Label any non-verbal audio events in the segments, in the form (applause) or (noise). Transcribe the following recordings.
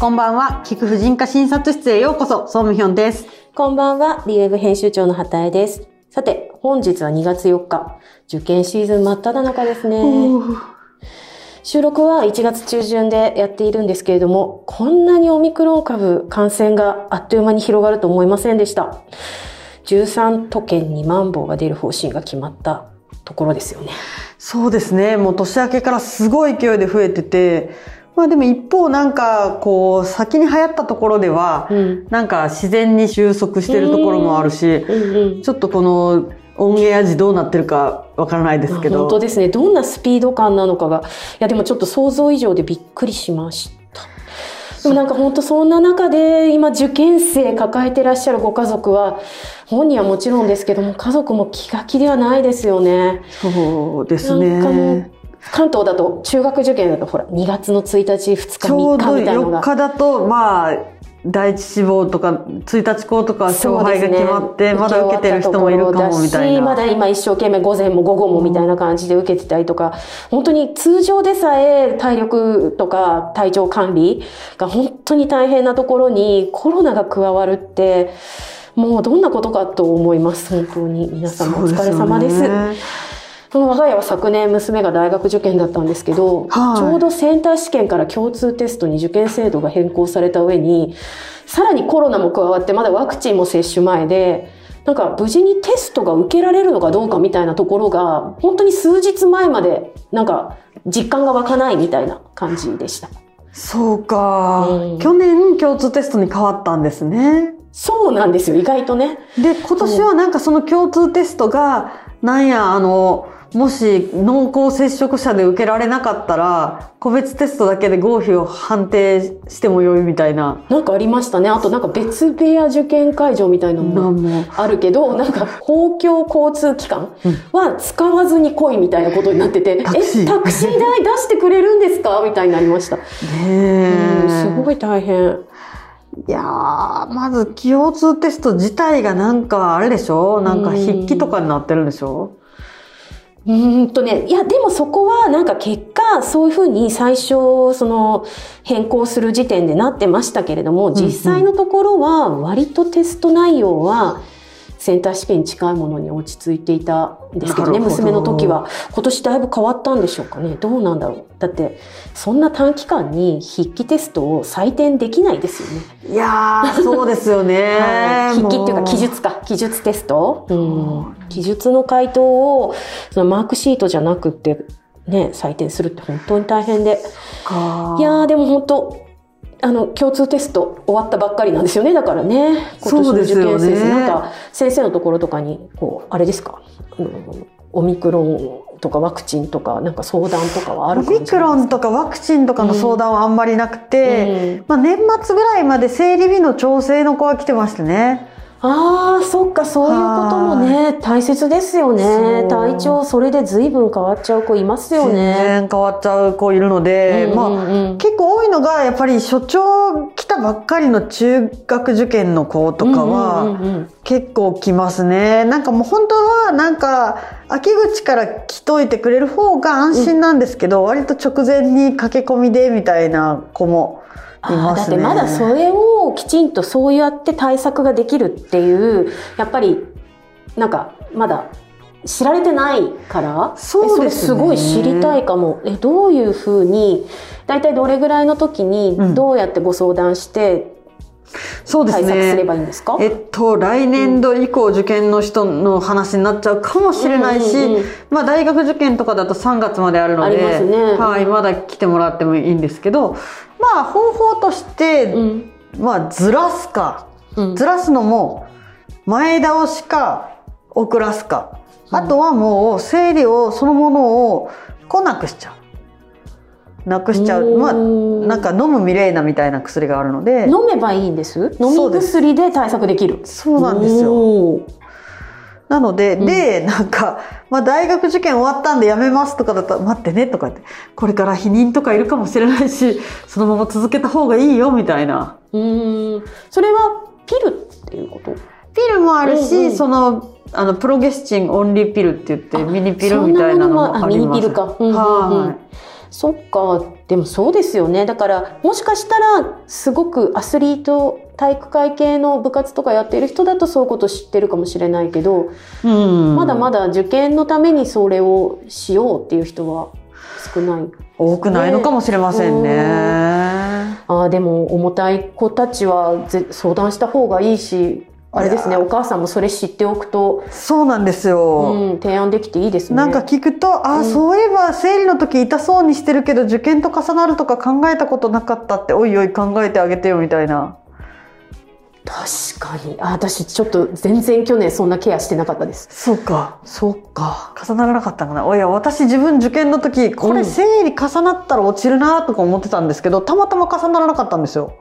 こんばんは。菊婦人科診察室へようこそ、ソムヒョンです。こんばんは、リウェブ編集長の畑江です。さて、本日は2月4日、受験シーズン真っ只中ですね。収録は1月中旬でやっているんですけれども、こんなにオミクロン株感染があっという間に広がると思いませんでした。13都県にマンボウが出る方針が決まったところですよね。そうですね。もう年明けからすごい勢いで増えてて、まあでも一方なんかこう先に流行ったところでは、うんなんか自然に収束してるところもあるし、ちょっとこのオンエア時どうなってるかわからないですけど。本当ですね。どんなスピード感なのかが、いやでもちょっと想像以上でびっくりしました。でもなんか本当そんな中で今受験生抱えてらっしゃるご家族は、本人はもちろんですけども、家族も気が気ではないですよね。そうですね。関東だと中学受験だとほら2月の1日2日3ちょうど4日みたいなのが日だと、まあ、第一志望とか、1日校とか勝敗が決まって、まだ受けてる人もいるかもみたいな。まだ今一生懸命午前も午後もみたいな感じで受けてたりとか、本当に通常でさえ体力とか体調管理が本当に大変なところにコロナが加わるって、もうどんなことかと思います。本当に。皆さんもお疲れ様です。その我が家は昨年娘が大学受験だったんですけど、はいちょうどセンター試験から共通テストに受験制度が変更された上に、さらにコロナも加わってまだワクチンも接種前で、なんか無事にテストが受けられるのかどうかみたいなところが、本当に数日前までなんか実感が湧かないみたいな感じでした。そうか、うん去年共通テストに変わったんですね。そうなんですよ、意外とね。で、今年はなんかその共通テストが、なんや、あの、もし濃厚接触者で受けられなかったら、個別テストだけで合否を判定してもよいみたいな。なんかありましたね。あとなんか別部屋受験会場みたいなのも。あるけど、なんか公共交通機関は使わずに来いみたいなことになってて、タクシーえ、タクシー代出してくれるんですか？みたいになりました。ねえうん、すごい大変。いやー、まず共通テスト自体がなんかあれでしょ？なんか筆記とかになってるんでしょ？うーんとね、いや、でもそこはなんか結果、そういうふうに最初、その、変更する時点でなってましたけれども、実際のところは、割とテスト内容は、センター試験に近いものに落ち着いていたんですけどね、娘の時は。今年だいぶ変わったんでしょうかね。どうなんだろう。だって、そんな短期間に筆記テストを採点できないですよね。いやー、そうですよね。(laughs) はい筆記っていうかも記述か記述テスト、うん、記述の回答をそのマークシートじゃなくってね採点するって本当に大変でかいやーでも本当あの共通テスト終わったばっかりなんですよね。だからね今年の受験生、ねなんか先生のところとかにこうあれですか？あのオミクロンとかワクチンとかなんか相談とかはあるオミクロンとかワクチンとかの相談はあんまりなくて、うん。まあ年末ぐらいまで生理日の調整の子は来てましたね。ああ、そっか、そういうこともね、大切ですよね。体調、それで随分変わっちゃう子いますよ全ね。然変わっちゃう子いるので、うんうんうんまあ結構多いのがやっぱり所長来たばっかりの中学受験の子とかうんうんうんはうん結構来ますね。なんかもう本当はなんか秋口から来といてくれる方が安心なんですけど、割と直前に駆け込みでみたいな子もいあーだってますね。まだそれをきちんとそうやって対策ができるっていう、やっぱり、なんか、まだ知られてないから、そうですねごい知りたいかも。え、どういうふうに、大体どれぐらいの時にうんどうやってご相談してそうです対策すれね。ばいいんですか、えっと、来年度以降受験の人の話になっちゃうかもしれないし、うんうんうんまあ大学受験とかだと3月まであるので、ね。はい、まだ来てもらってもいいんですけど、まあ方法として、うん。まあずらすか、うん。ずらすのも前倒しか遅らすか、うん。あとはもう生理をそのものを来なくしちゃう。なくしちゃう。まあ、うんなんか飲むミレーナみたいな薬があるので、飲めばいいんです？飲み薬で対策できる？そうなんですよ。なので、うん。で、なんか、まあ大学受験終わったんで辞めますとかだったら、待ってねとかって、これから避妊とかいるかもしれないし、そのまま続けた方がいいよみたいな。うーん。それはピルっていうこと？ピルもあるし、うんうん。その、あのプロゲスチンオンリーピルって言ってあミニピルみたいなのもあります。ミニピルか。うんうんうん。はいそっか。でもそうですよね。だから、もしかしたら、すごくアスリート、体育会系の部活とかやってる人だとそういうこと知ってるかもしれないけど、うん、まだまだ受験のためにそれをしようっていう人は少ない。多くないのかもしれませんね。ああ、でも重たい子たちはぜ相談した方がいいし、あれですね、お母さんもそれ知っておくと、そうなんですよ。うん、提案できていいですね。なんか聞くと、あ、うんそういえば生理の時痛そうにしてるけど受験と重なるとか考えたことなかったって、おいおい考えてあげてよみたいな。確かに。あ、私ちょっと全然去年そんなケアしてなかったです。そうか。そっか。重ならなかったかな。おや、私自分受験の時、これうん生理重なったら落ちるなとか思ってたんですけど、たまたま重ならなかったんですよ。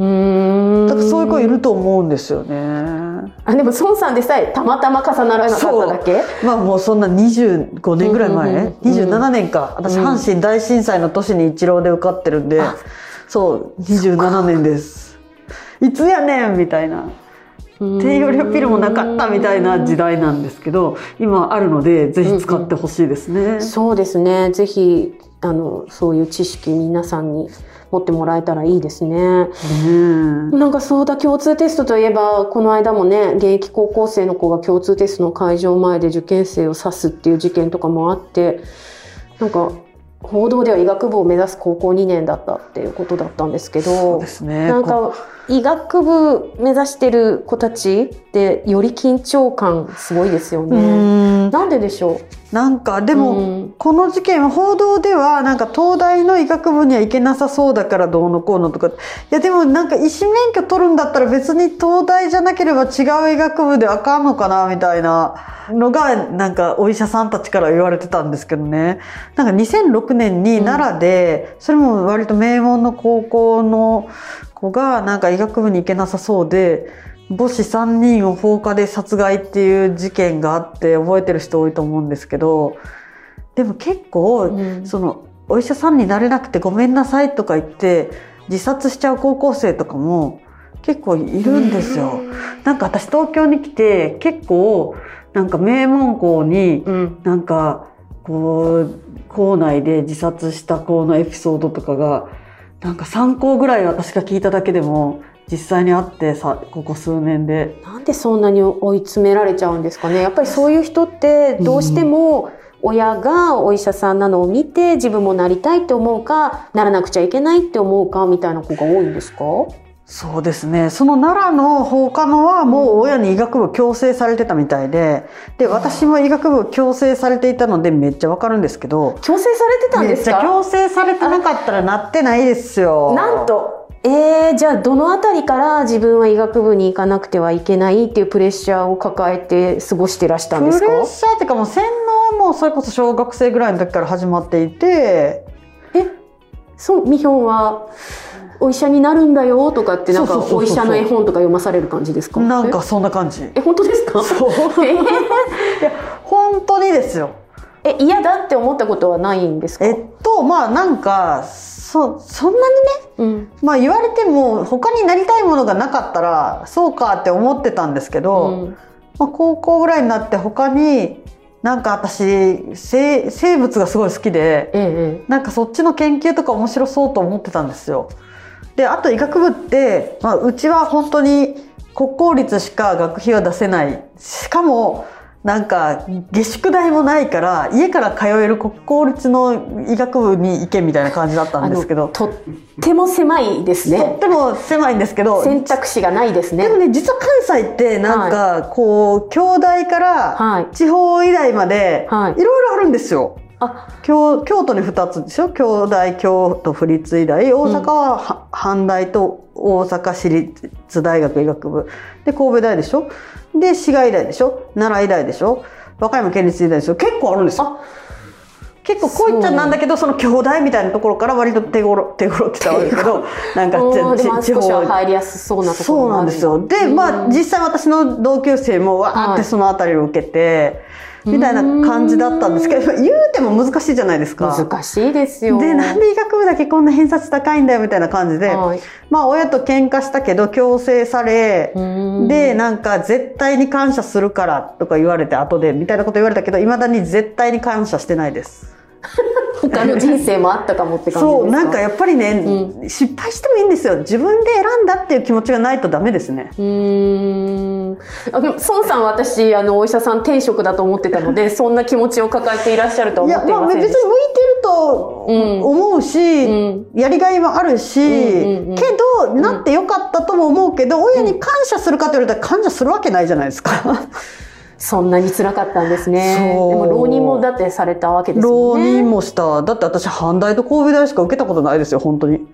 うーん。だからそういう子いると思うんですよね。あ、でも孫さんでさえたまたま重ならなかっただけ？まあもうそんな25年ぐらい前、うんうんうん27年か。私、うん阪神大震災の年に一浪で受かってるんであ、そう、27年です。いつやねんみたいな。低用量ピルもなかったみたいな時代なんですけど、今あるので、ぜひ使ってほしいですね。そうですね。ぜひ、あの、そういう知識皆さんに持ってもらえたらいいですね。ねえなんかそうだ、共通テストといえば、この間もね、現役高校生の子が共通テストの会場前で受験生を刺すっていう事件とかもあって、なんか、報道では医学部を目指す高校2年だったっていうことだったんですけそうどで、すね。なんか、医学部目指してる子たちって、より緊張感すごいですようね。んなんででしょなんか、うでも、うん。この事件は報道ではなんか東大の医学部には行けなさそうだからどうのこうのとか。いやでもなんか医師免許取るんだったら別に東大じゃなければ違う医学部であかんのかなみたいな。のがなんかお医者さんたちから言われてたんですけどね。なんか2006年に奈良で、それも割と名門の高校の子がなんか医学部に行けなさそうで母子3人を放火で殺害っていう事件があって覚えてる人多いと思うんですけどでも結構、うんそのお医者さんになれなくてごめんなさいとか言って自殺しちゃう高校生とかも結構いるんですよ。なんか私東京に来て結構なんか名門校にうん。なんかこう校内で自殺した子のエピソードとかがなんか3校ぐらい私が聞いただけでも実際にあってさここ数年でなんでそんなに追い詰められちゃうんですかね。やっぱりそういう人ってどうしても親がお医者さんなのを見て自分もなりたいって思うか、ならなくちゃいけないって思うかみたいな子が多いんですか？そうですねその奈良の放火のはもう親に医学部強制されてたみたいでで私も医学部強制されていたのでめっちゃわかるんですけど強制されてたんめっちゃですか強制されてなかったらなってないですよ。なんと。えー、じゃあどのあたりから自分は医学部に行かなくてはいけないっていうプレッシャーを抱えて過ごしてらしたんですか？プレッシャーっていうかもう洗脳はもうそれこそ小学生ぐらいの時から始まっていて。えそう、ミヒョンはお医者になるんだよとかってなんかお医者の絵本とか読まされる感じですか？なんかそんな感じ。え、本当ですか？そう。え？ー (laughs) いや本当にですよ。え、嫌だって思ったことはないんですか？えっとまあなんかそそんなにねうん。まあ言われても他になりたいものがなかったらそうかって思ってたんですけど、うんまあ、高校ぐらいになって他になんか私生生物がすごい好きでええなんかそっちの研究とか面白そうと思ってたんですよ。であと医学部って、まあ、うちは本当に国公立しか学費は出せないしかもなんか下宿代もないから家から通える国公立の医学部に行けみたいな感じだったんですけど。とっても狭いですとっね。ても狭いんですけど選択肢がないですね。で。もね実は関西ってなんかこう京大からはい。地方医大まではい。いろいろあるんですよ。あ、京京都に2つでしょ？京大京都府立医大。大阪はは阪大と大阪市立大学医学部。で神戸大でしょ？で滋賀医大でしょ？奈良医大でしょ？和歌山県立医大でしょ結構あるんですよ。あ、結構こういっちゃなんだけどその京大みたいなところから割と手頃 (laughs) 手頃って言ったら悪いけどなんかちち地方入りやすそうなところそうなんですよ。で、うん。まあ実際私の同級生もわーってそのあたりを受けて、みたいな感じだったんですけど、言うても難しいじゃないですか。難しいですよ。で、なんで医学部だけこんな偏差値高いんだよみたいな感じで、はいまあ親と喧嘩したけど強制され、うんで、なんか絶対に感謝するからとか言われて後でみたいなこと言われたけど、未だに絶対に感謝してないです。他の人生もあったかもって感じですか？そう、なんかやっぱりね、失敗してもいいんですよ。自分で選んだっていう気持ちがないとダメですね。うーん。あでも孫さんは私あのお医者さん転職だと思ってたので (laughs) そんな気持ちを抱えていらっしゃるとはいや、思っていまあませんでした。別に向いてるとうん。思うし、うん。やりがいはあるし、うんうんうんけど、なってよかったとも思うけど、親に感謝するかと言われたら感謝するわけないじゃないですか。そんなに辛かったんですねでそうも浪人もだってされたわけです浪よね人もした。だって私、阪大と神戸大しか受けたことないですよ、本当に。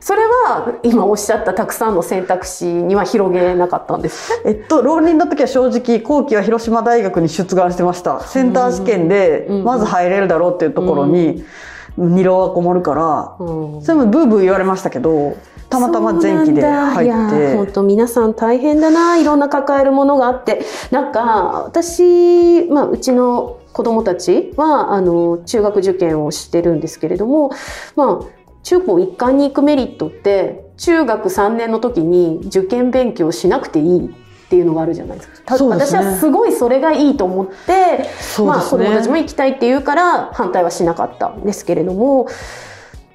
それは今おっしゃったたくさんの選択肢には広げなかったんですえっと、浪人の時は正直、後期は広島大学に出願してました。センター試験でうん、まず入れるだろうっていうところに、二浪はこもるから、うん。それもブーブー言われましたけど、たまたま前期で入っそうなんだ。いや本て。当皆さん大変だな。いろんな抱えるものがあって。なんか私、まあ、うちの子供たちはあの中学受験をしてるんですけれども、まあ、中高一貫に行くメリットって中学3年の時に受験勉強しなくていいっていうのがあるじゃないですか。すね私はすごいそれがいいと思って、そうまあ子供たちも行きたいって言うから反対はしなかったんですけれども、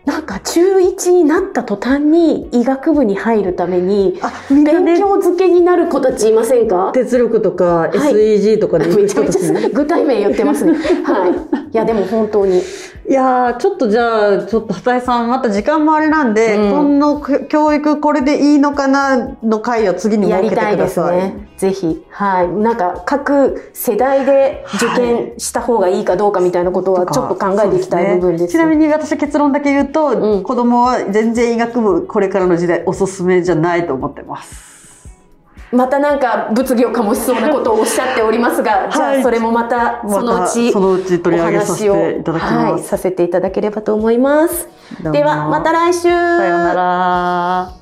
なんか中1になった途端に医学部に入るために勉ね、強漬けになる子たちいませんか？鉄力とかい SEG とかで行く (laughs) めちゃめちゃ。具体名言ってますね。はい。いやでも本当に。いやー、ちょっとじゃあ、ちょっと畑井さん、また時間もあれなんで、うんこの教育これでいいのかなの回を次にや設けてりたいですください。ね。ぜひ。はい。なんか各世代で受験した方がいいかどうかみたいなことはちょっと考えていきたい部分です。ちなみに私結論だけ言うと、うん子供は全然医学部これからの時代おすすめじゃないと思ってます。またなんか物議を醸しそうなことをおっしゃっておりますが、じゃはいあそれもまたそのうまちたそのうちお話をはい、させていただければと思います。ではまた来週。さようなら。